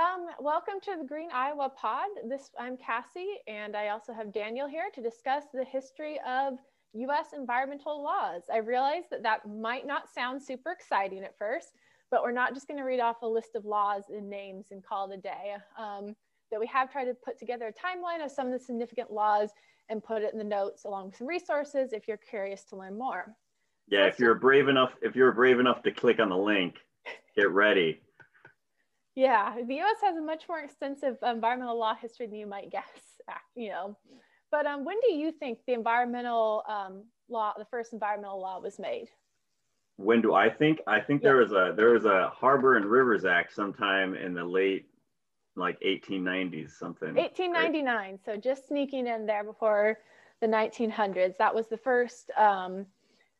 Um, welcome to the Green Iowa Pod. This I'm Cassie, and I also have Daniel here to discuss the history of U.S. environmental laws. I realize that that might not sound super exciting at first, but we're not just going to read off a list of laws and names and call it a day. Um, that we have tried to put together a timeline of some of the significant laws and put it in the notes along with some resources if you're curious to learn more. Yeah, if you're brave enough, if you're brave enough to click on the link, get ready. Yeah, the US has a much more extensive environmental law history than you might guess, you know. But um, when do you think the environmental um, law, the first environmental law was made? When do I think? I think yeah. there was a there was a Harbor and Rivers Act sometime in the late like 1890s something. 1899. Right? So just sneaking in there before the 1900s. That was the first um,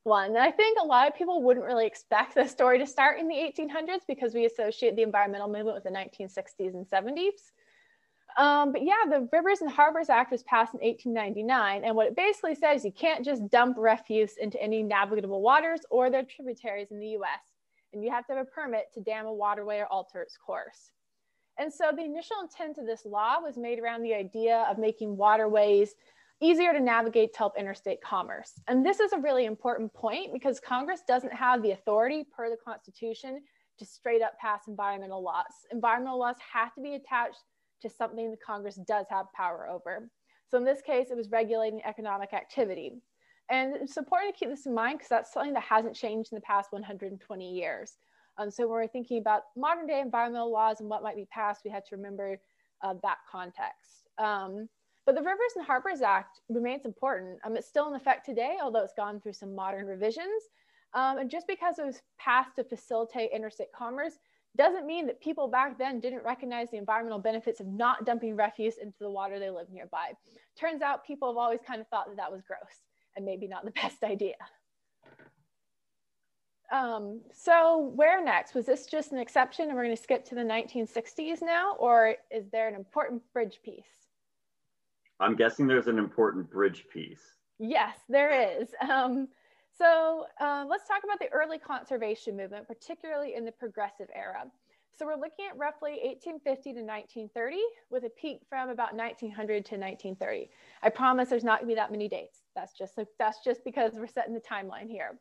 one. And I think a lot of people wouldn't really expect the story to start in the 1800s because we associate the environmental movement with the 1960s and 70s. Um, but yeah, the Rivers and Harbors Act was passed in 1899. And what it basically says, you can't just dump refuse into any navigable waters or their tributaries in the US. And you have to have a permit to dam a waterway or alter its course. And so the initial intent of this law was made around the idea of making waterways easier to navigate to help interstate commerce. And this is a really important point because Congress doesn't have the authority per the Constitution to straight up pass environmental laws. Environmental laws have to be attached to something the Congress does have power over. So in this case, it was regulating economic activity. And it's important to keep this in mind because that's something that hasn't changed in the past 120 years. Um, so when we're thinking about modern day environmental laws and what might be passed, we have to remember uh, that context. Um, but the Rivers and Harbors Act remains important. Um, it's still in effect today, although it's gone through some modern revisions. Um, and just because it was passed to facilitate interstate commerce doesn't mean that people back then didn't recognize the environmental benefits of not dumping refuse into the water they live nearby. Turns out people have always kind of thought that that was gross and maybe not the best idea. Um, so where next? Was this just an exception and we're going to skip to the 1960s now, or is there an important bridge piece? I'm guessing there's an important bridge piece. Yes, there is. Um, so uh, let's talk about the early conservation movement, particularly in the progressive era. So we're looking at roughly 1850 to 1930 with a peak from about 1900 to 1930. I promise there's not gonna be that many dates. That's just, that's just because we're setting the timeline here.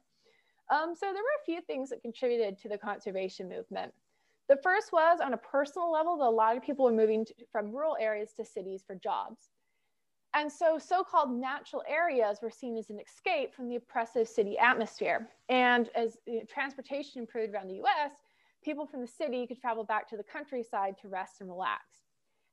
Um, so there were a few things that contributed to the conservation movement. The first was on a personal level that a lot of people were moving to, from rural areas to cities for jobs. And so so-called natural areas were seen as an escape from the oppressive city atmosphere. And as you know, transportation improved around the US, people from the city could travel back to the countryside to rest and relax.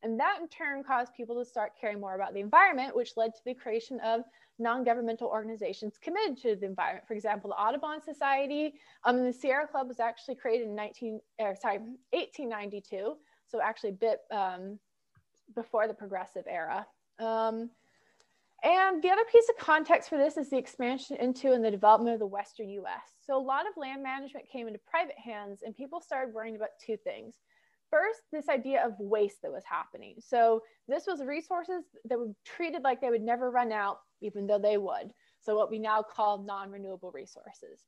And that in turn caused people to start caring more about the environment, which led to the creation of non-governmental organizations committed to the environment. For example, the Audubon Society, um, the Sierra Club was actually created in 19, or sorry, 1892. So actually a bit um, before the progressive era. Um, and the other piece of context for this is the expansion into and the development of the Western US. So a lot of land management came into private hands and people started worrying about two things. First, this idea of waste that was happening. So this was resources that were treated like they would never run out, even though they would. So what we now call non-renewable resources.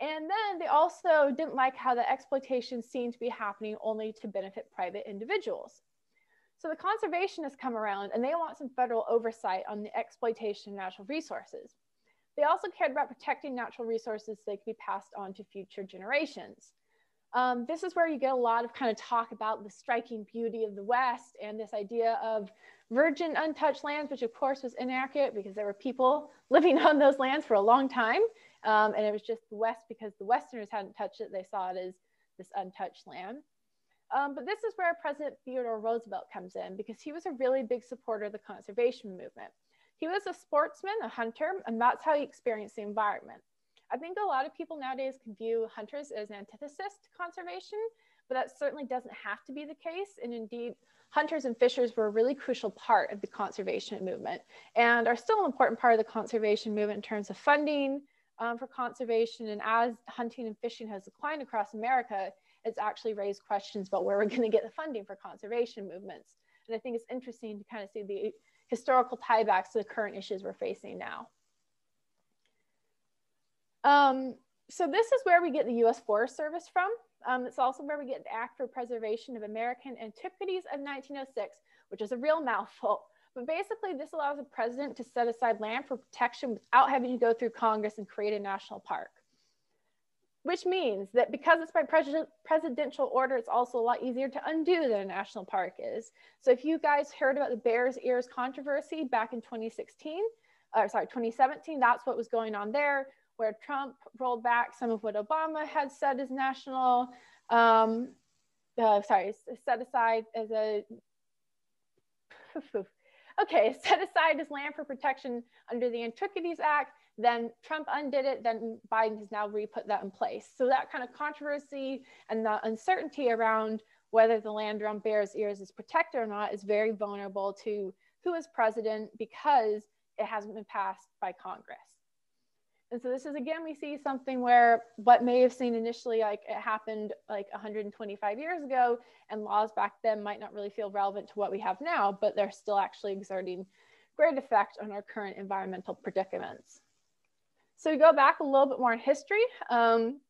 And then they also didn't like how the exploitation seemed to be happening only to benefit private individuals. So the conservationists come around and they want some federal oversight on the exploitation of natural resources. They also cared about protecting natural resources so they could be passed on to future generations. Um, this is where you get a lot of kind of talk about the striking beauty of the West and this idea of virgin untouched lands, which of course was inaccurate because there were people living on those lands for a long time. Um, and it was just the West because the Westerners hadn't touched it. They saw it as this untouched land. Um, but this is where President Theodore Roosevelt comes in because he was a really big supporter of the conservation movement. He was a sportsman, a hunter, and that's how he experienced the environment. I think a lot of people nowadays can view hunters as an antithesis to conservation, but that certainly doesn't have to be the case. And indeed, hunters and fishers were a really crucial part of the conservation movement and are still an important part of the conservation movement in terms of funding um, for conservation. And as hunting and fishing has declined across America, it's actually raised questions about where we're going to get the funding for conservation movements. And I think it's interesting to kind of see the historical tiebacks to the current issues we're facing now. Um, so this is where we get the US Forest Service from. Um, it's also where we get the Act for Preservation of American Antiquities of 1906, which is a real mouthful. But basically, this allows the president to set aside land for protection without having to go through Congress and create a national park. Which means that because it's by presidential order, it's also a lot easier to undo than a national park is. So if you guys heard about the Bears Ears controversy back in 2016, or sorry, 2017, that's what was going on there, where Trump rolled back some of what Obama had said as national, um, uh, sorry, set aside as a okay, set aside as land for protection under the Antiquities Act. Then Trump undid it. Then Biden has now re-put that in place. So that kind of controversy and the uncertainty around whether the land around Bears Ears is protected or not is very vulnerable to who is president because it hasn't been passed by Congress. And so this is again, we see something where what may have seemed initially like it happened like 125 years ago and laws back then might not really feel relevant to what we have now, but they're still actually exerting great effect on our current environmental predicaments. So we go back a little bit more in history. Um,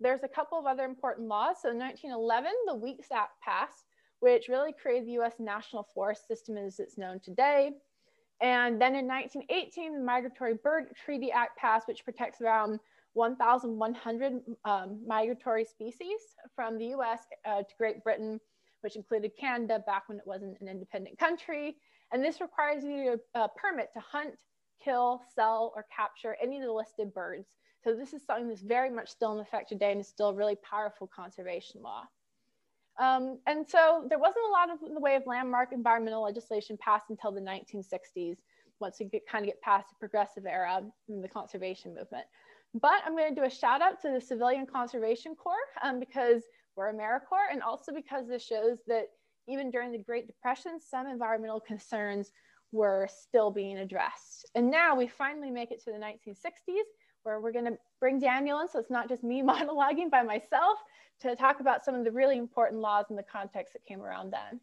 there's a couple of other important laws. So in 1911, the Weeks Act passed, which really created the US National Forest System as it's known today. And then in 1918, the Migratory Bird Treaty Act passed, which protects around 1,100 um, migratory species from the US uh, to Great Britain, which included Canada back when it wasn't an independent country. And this requires you a permit to hunt, kill, sell, or capture any of the listed birds. So this is something that's very much still in effect today and is still a really powerful conservation law. Um, and so there wasn't a lot of in the way of landmark environmental legislation passed until the 1960s, once we get, kind of get past the progressive era in the conservation movement. But I'm going to do a shout out to the Civilian Conservation Corps um, because we're AmeriCorps and also because this shows that even during the Great Depression, some environmental concerns were still being addressed. And now we finally make it to the 1960s where we're going to bring Daniel in. So it's not just me monologuing by myself to talk about some of the really important laws in the context that came around then.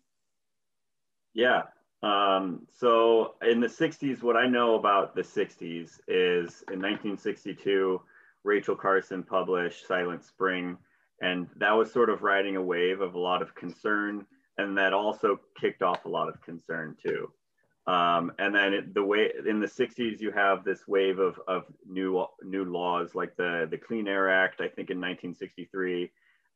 Yeah. Um, so in the 60s, what I know about the 60s is in 1962, Rachel Carson published Silent Spring. And that was sort of riding a wave of a lot of concern. And that also kicked off a lot of concern too. Um, and then it, the way in the 60s, you have this wave of, of new new laws like the, the Clean Air Act, I think in 1963,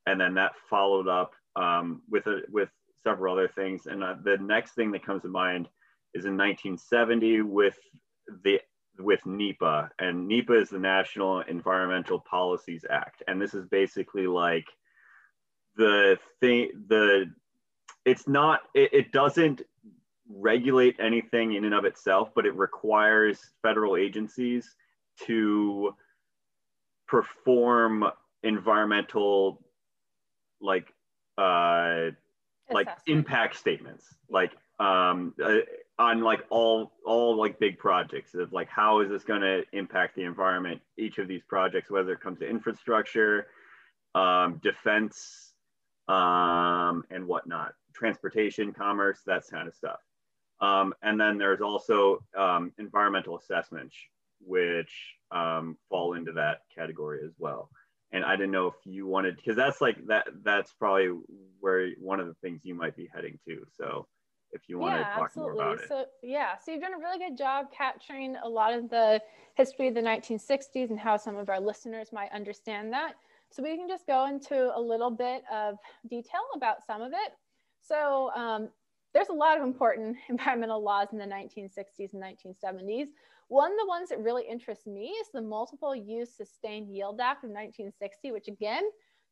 and then that followed up um, with a, with several other things. And uh, the next thing that comes to mind is in 1970 with the with NEPA, and NEPA is the National Environmental Policies Act, and this is basically like the thing the it's not it, it doesn't regulate anything in and of itself, but it requires federal agencies to perform environmental like uh like impact statements like um uh, on like all all like big projects of like how is this going to impact the environment? Each of these projects whether it comes to infrastructure um defense um and whatnot transportation commerce that kind of stuff um, and then there's also um, environmental assessments, which um, fall into that category as well. And I didn't know if you wanted, because that's like that. That's probably where one of the things you might be heading to. So if you want yeah, to talk absolutely. more about it. So yeah, so you've done a really good job capturing a lot of the history of the 1960s and how some of our listeners might understand that. So we can just go into a little bit of detail about some of it. So um, there's a lot of important environmental laws in the 1960s and 1970s. One of the ones that really interests me is the Multiple Use Sustained Yield Act of 1960, which again,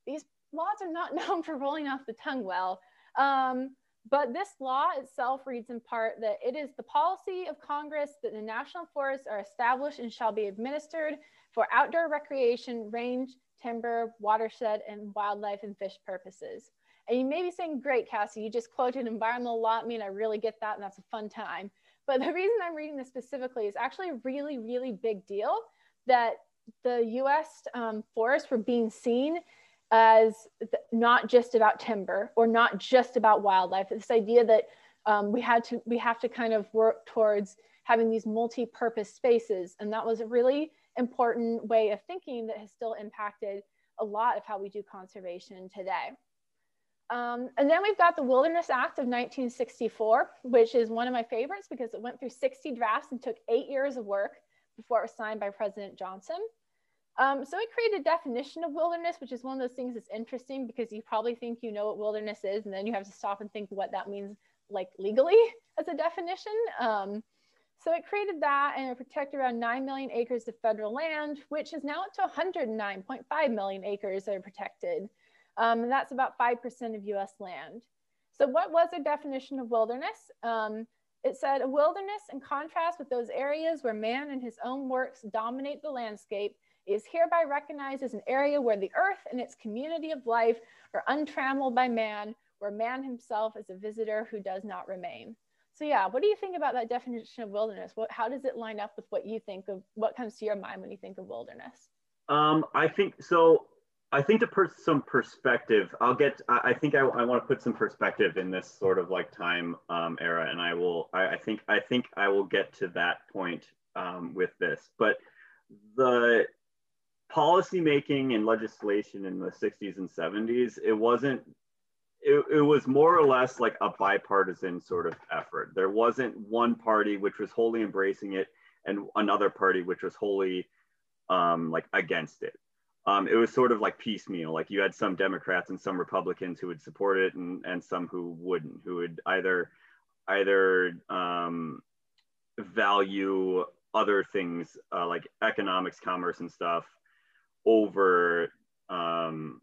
these laws are not known for rolling off the tongue well. Um, but this law itself reads in part that it is the policy of Congress that the national forests are established and shall be administered for outdoor recreation, range, timber, watershed, and wildlife and fish purposes. And you may be saying, great, Cassie, you just quoted environmental law. I mean, I really get that and that's a fun time. But the reason I'm reading this specifically is actually a really, really big deal that the US um, forests were being seen as not just about timber or not just about wildlife. This idea that um, we had to, we have to kind of work towards having these multi-purpose spaces. And that was a really important way of thinking that has still impacted a lot of how we do conservation today. Um, and then we've got the Wilderness Act of 1964, which is one of my favorites because it went through 60 drafts and took eight years of work before it was signed by President Johnson. Um, so it created a definition of wilderness, which is one of those things that's interesting because you probably think you know what wilderness is, and then you have to stop and think what that means, like legally as a definition. Um, so it created that and it protected around 9 million acres of federal land, which is now up to 109.5 million acres that are protected. Um, and that's about 5% of US land. So what was a definition of wilderness? Um, it said a wilderness in contrast with those areas where man and his own works dominate the landscape is hereby recognized as an area where the earth and its community of life are untrammeled by man, where man himself is a visitor who does not remain. So yeah, what do you think about that definition of wilderness? What, how does it line up with what you think of, what comes to your mind when you think of wilderness? Um, I think, so I think to put some perspective, I'll get, I, I think I, I want to put some perspective in this sort of like time um, era and I will, I, I, think, I think I will get to that point um, with this, but the policy making and legislation in the 60s and 70s, it wasn't, it, it was more or less like a bipartisan sort of effort. There wasn't one party which was wholly embracing it and another party which was wholly um, like against it um, it was sort of like piecemeal. Like you had some Democrats and some Republicans who would support it, and and some who wouldn't, who would either either um, value other things uh, like economics, commerce, and stuff over um,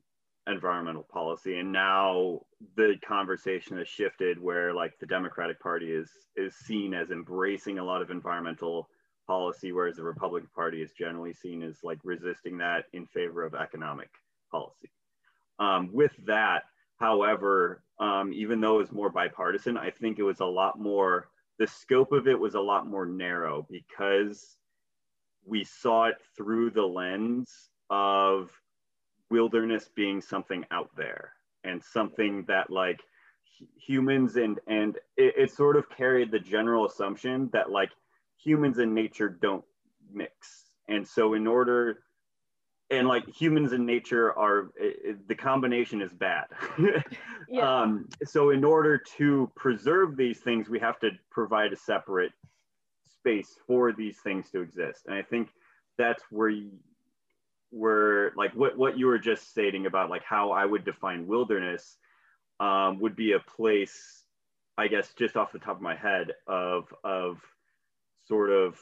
environmental policy. And now the conversation has shifted where like the Democratic Party is is seen as embracing a lot of environmental policy, whereas the Republican Party is generally seen as like resisting that in favor of economic policy. Um, with that, however, um, even though it was more bipartisan, I think it was a lot more, the scope of it was a lot more narrow because we saw it through the lens of wilderness being something out there and something that like humans and and it, it sort of carried the general assumption that like humans and nature don't mix. And so, in order, and like humans and nature are, it, the combination is bad. yeah. um, so, in order to preserve these things, we have to provide a separate space for these things to exist. And I think that's where you, where like what, what you were just stating about like how I would define wilderness um, would be a place, I guess, just off the top of my head of, of sort of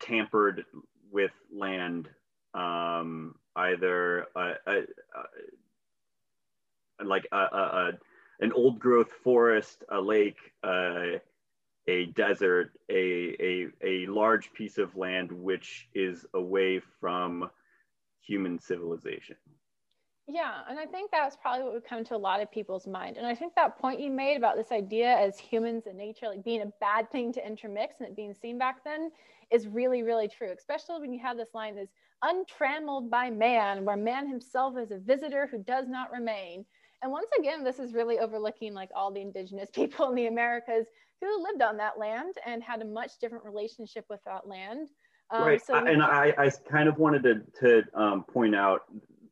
untampered with land, um, either a, a, a, like a, an old growth forest, a lake, uh, a desert, a, a, a large piece of land which is away from human civilization. Yeah, and I think that's probably what would come to a lot of people's mind. And I think that point you made about this idea as humans and nature, like being a bad thing to intermix and it being seen back then, is really, really true, especially when you have this line that's untrammeled by man, where man himself is a visitor who does not remain. And once again, this is really overlooking like all the indigenous people in the Americas who lived on that land and had a much different relationship with that land. Um, right. So and I, I kind of wanted to, to um, point out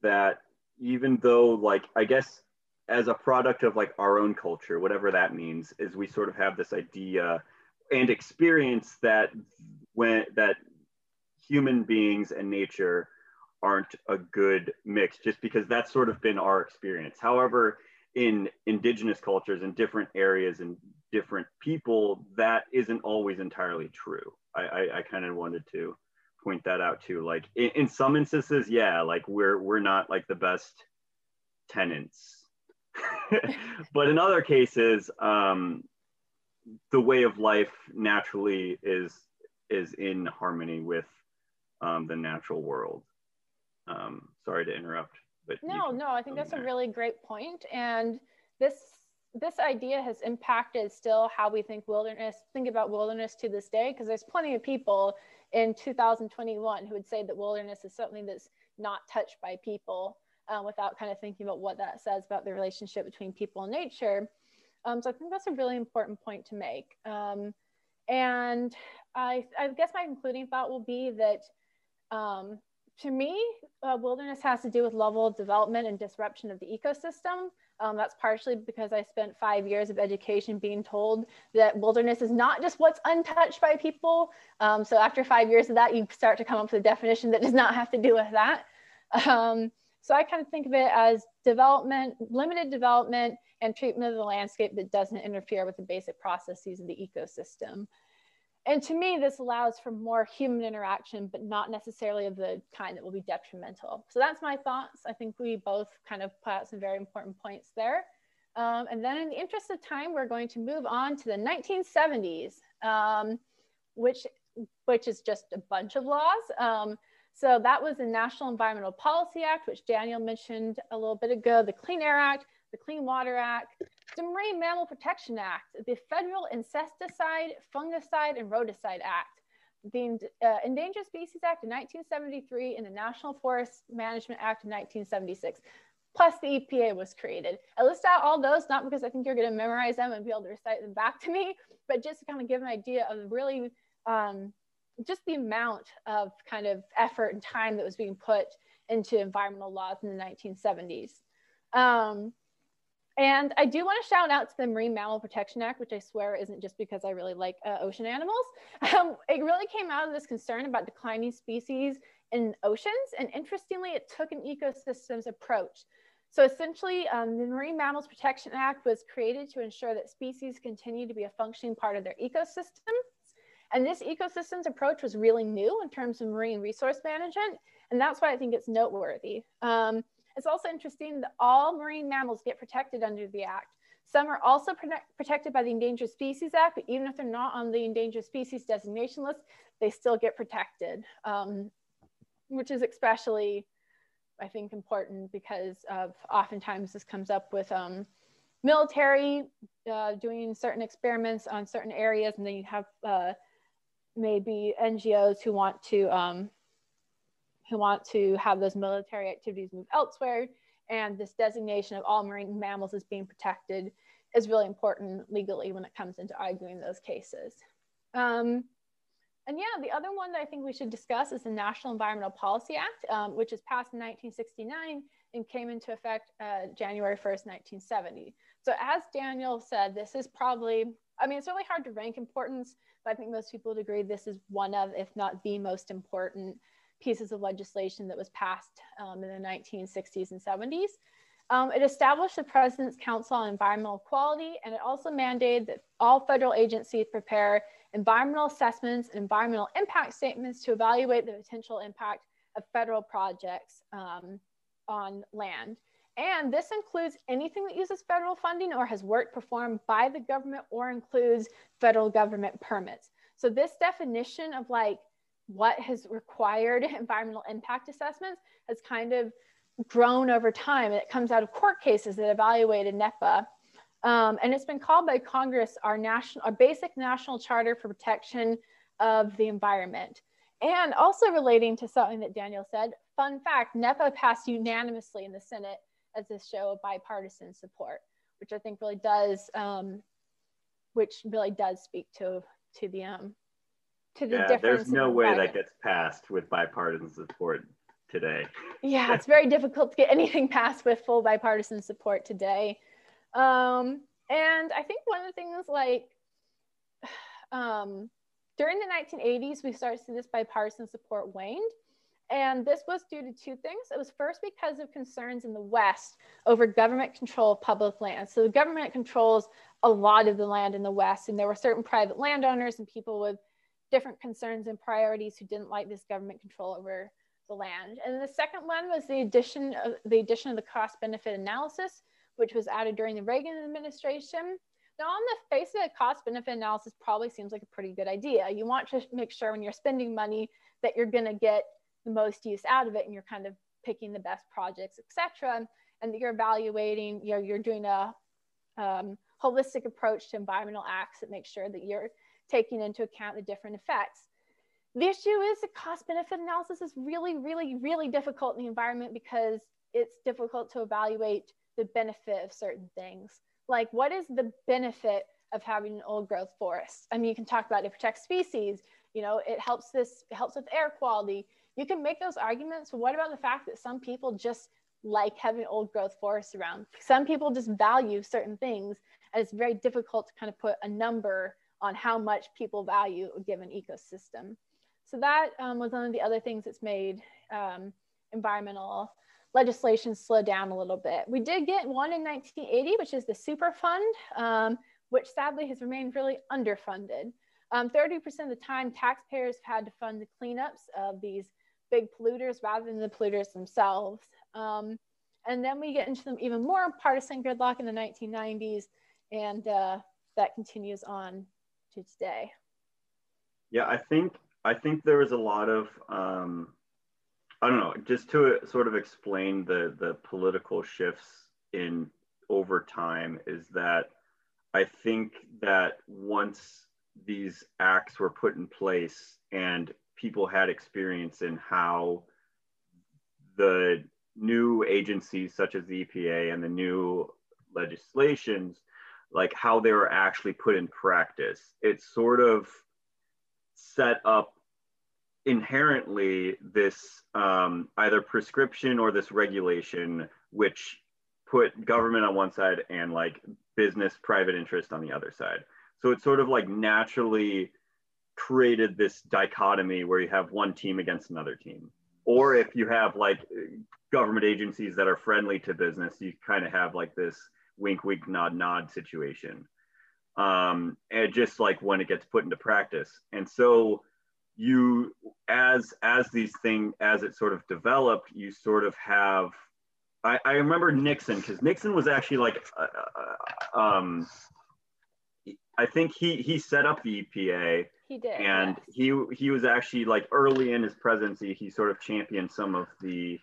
that even though like I guess as a product of like our own culture, whatever that means, is we sort of have this idea and experience that when that human beings and nature aren't a good mix just because that's sort of been our experience. However, in indigenous cultures in different areas and different people, that isn't always entirely true. I, I, I kind of wanted to point that out too. Like in, in some instances, yeah, like we're we're not like the best tenants, but in other cases, um, the way of life naturally is is in harmony with um, the natural world. Um, sorry to interrupt, but no, no, I think that's there. a really great point, and this this idea has impacted still how we think wilderness think about wilderness to this day because there's plenty of people in 2021 who would say that wilderness is something that's not touched by people uh, without kind of thinking about what that says about the relationship between people and nature. Um, so I think that's a really important point to make. Um, and I, I, guess my concluding thought will be that um, to me, uh, wilderness has to do with level of development and disruption of the ecosystem. Um, that's partially because I spent five years of education being told that wilderness is not just what's untouched by people. Um, so after five years of that, you start to come up with a definition that does not have to do with that. Um, so I kind of think of it as development, limited development and treatment of the landscape that doesn't interfere with the basic processes of the ecosystem. And to me, this allows for more human interaction, but not necessarily of the kind that will be detrimental. So that's my thoughts. I think we both kind of put out some very important points there. Um, and then in the interest of time, we're going to move on to the 1970s, um, which, which is just a bunch of laws. Um, so that was the National Environmental Policy Act, which Daniel mentioned a little bit ago, the Clean Air Act, the Clean Water Act, the Marine Mammal Protection Act, the Federal Insecticide, Fungicide, and Rodenticide Act, the uh, Endangered Species Act of 1973, and the National Forest Management Act of 1976. Plus, the EPA was created. I list out all those not because I think you're going to memorize them and be able to recite them back to me, but just to kind of give an idea of really um, just the amount of kind of effort and time that was being put into environmental laws in the 1970s. Um, and I do want to shout out to the Marine Mammal Protection Act, which I swear isn't just because I really like uh, ocean animals. Um, it really came out of this concern about declining species in oceans. And interestingly, it took an ecosystems approach. So essentially, um, the Marine Mammals Protection Act was created to ensure that species continue to be a functioning part of their ecosystem. And this ecosystems approach was really new in terms of marine resource management. And that's why I think it's noteworthy. Um, it's also interesting that all marine mammals get protected under the Act. Some are also protected by the Endangered Species Act, but even if they're not on the Endangered Species designation list, they still get protected, um, which is especially, I think, important because of oftentimes this comes up with um, military uh, doing certain experiments on certain areas, and then you have uh, maybe NGOs who want to um, who want to have those military activities move elsewhere. And this designation of all marine mammals as being protected is really important legally when it comes into arguing those cases. Um, and yeah, the other one that I think we should discuss is the National Environmental Policy Act, um, which was passed in 1969 and came into effect uh, January 1st, 1970. So as Daniel said, this is probably, I mean, it's really hard to rank importance, but I think most people would agree this is one of, if not the most important pieces of legislation that was passed um, in the 1960s and 70s. Um, it established the President's Council on Environmental Quality, and it also mandated that all federal agencies prepare environmental assessments and environmental impact statements to evaluate the potential impact of federal projects um, on land. And this includes anything that uses federal funding or has work performed by the government or includes federal government permits. So this definition of like what has required environmental impact assessments has kind of grown over time. It comes out of court cases that evaluated NEPA. Um, and it's been called by Congress our national, our basic national charter for protection of the environment. And also relating to something that Daniel said, fun fact, NEPA passed unanimously in the Senate as a show of bipartisan support, which I think really does, um, which really does speak to, to the um, to the yeah, difference. There's no way that gets passed with bipartisan support today. Yeah, it's very difficult to get anything passed with full bipartisan support today. Um, and I think one of the things like um, during the 1980s, we started to see this bipartisan support waned. And this was due to two things. It was first because of concerns in the West over government control of public land. So the government controls a lot of the land in the West, and there were certain private landowners and people with different concerns and priorities who didn't like this government control over the land. And the second one was the addition of the addition of the cost benefit analysis, which was added during the Reagan administration. Now, on the face of it, cost benefit analysis probably seems like a pretty good idea. You want to make sure when you're spending money that you're going to get the most use out of it and you're kind of picking the best projects, etc. And that you're evaluating, you know, you're doing a um, holistic approach to environmental acts that makes sure that you're taking into account the different effects. The issue is the cost benefit analysis is really, really, really difficult in the environment because it's difficult to evaluate the benefit of certain things. Like, what is the benefit of having an old growth forest? I mean, you can talk about it protects species, you know, it helps this, it helps with air quality, you can make those arguments. But what about the fact that some people just like having old growth forests around? Some people just value certain things, and it's very difficult to kind of put a number on how much people value a given ecosystem. So that um, was one of the other things that's made um, environmental legislation slow down a little bit. We did get one in 1980, which is the Superfund, um, which sadly has remained really underfunded. 30% um, of the time, taxpayers have had to fund the cleanups of these big polluters rather than the polluters themselves. Um, and then we get into them even more partisan gridlock in the 1990s, and uh, that continues on to today. Yeah, I think I think there was a lot of um, I don't know, just to sort of explain the the political shifts in over time is that I think that once these acts were put in place and people had experience in how the new agencies such as the EPA and the new legislations, like how they were actually put in practice, it sort of set up inherently this um, either prescription or this regulation, which put government on one side and like business private interest on the other side. So it sort of like naturally created this dichotomy where you have one team against another team. Or if you have like government agencies that are friendly to business, you kind of have like this wink, wink, nod, nod situation. Um, and just like when it gets put into practice. And so you as as these things as it sort of developed you sort of have i, I remember nixon because nixon was actually like uh, uh, um i think he he set up the epa he did and yes. he he was actually like early in his presidency he sort of championed some of the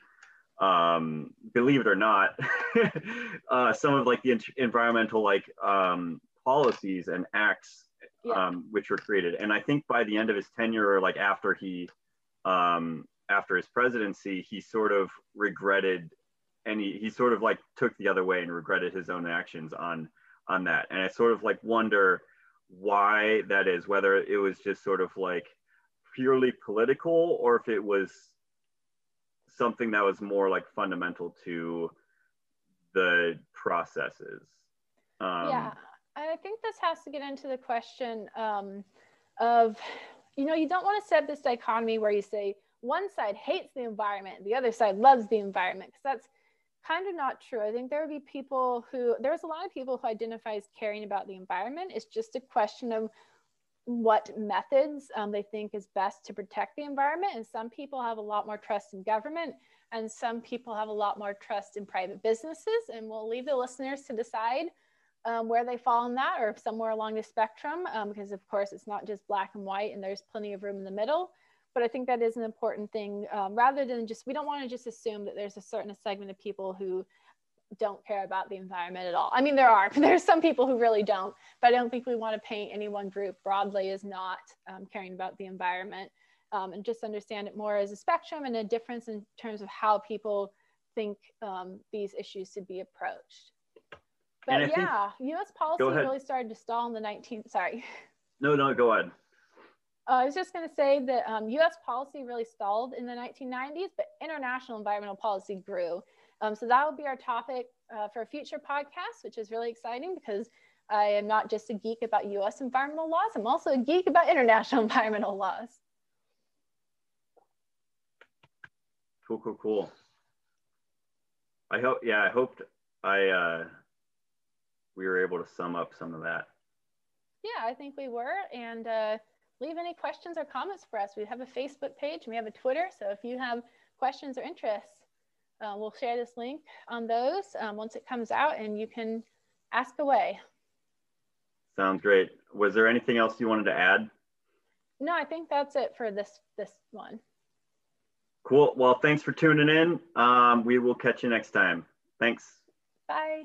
um believe it or not uh some of like the environmental like um policies and acts yeah. um, which were created. And I think by the end of his tenure, or like after he, um, after his presidency, he sort of regretted, and he, he sort of like took the other way and regretted his own actions on on that. And I sort of like wonder why that is, whether it was just sort of like purely political or if it was something that was more like fundamental to the processes. Um, yeah, I think this has to get into the question um, of, you know, you don't want to set this dichotomy where you say one side hates the environment, the other side loves the environment, because that's kind of not true. I think there would be people who, there's a lot of people who identify as caring about the environment. It's just a question of what methods um, they think is best to protect the environment. And some people have a lot more trust in government, and some people have a lot more trust in private businesses. And we'll leave the listeners to decide um, where they fall in that or somewhere along the spectrum, um, because of course it's not just black and white and there's plenty of room in the middle. But I think that is an important thing um, rather than just, we don't want to just assume that there's a certain segment of people who don't care about the environment at all. I mean, there are, there's some people who really don't, but I don't think we want to paint any one group broadly as not um, caring about the environment um, and just understand it more as a spectrum and a difference in terms of how people think um, these issues should be approached. But yeah, U.S. policy really started to stall in the 19th. Sorry. No, no, go ahead. Uh, I was just going to say that um, U.S. policy really stalled in the 1990s, but international environmental policy grew. Um, so that will be our topic uh, for a future podcast, which is really exciting because I am not just a geek about U.S. environmental laws. I'm also a geek about international environmental laws. Cool, cool, cool. I hope, yeah, I hoped I. Uh we were able to sum up some of that. Yeah, I think we were. And uh, leave any questions or comments for us. We have a Facebook page and we have a Twitter. So if you have questions or interests, uh, we'll share this link on those um, once it comes out and you can ask away. Sounds great. Was there anything else you wanted to add? No, I think that's it for this this one. Cool. Well, thanks for tuning in. Um, we will catch you next time. Thanks. Bye.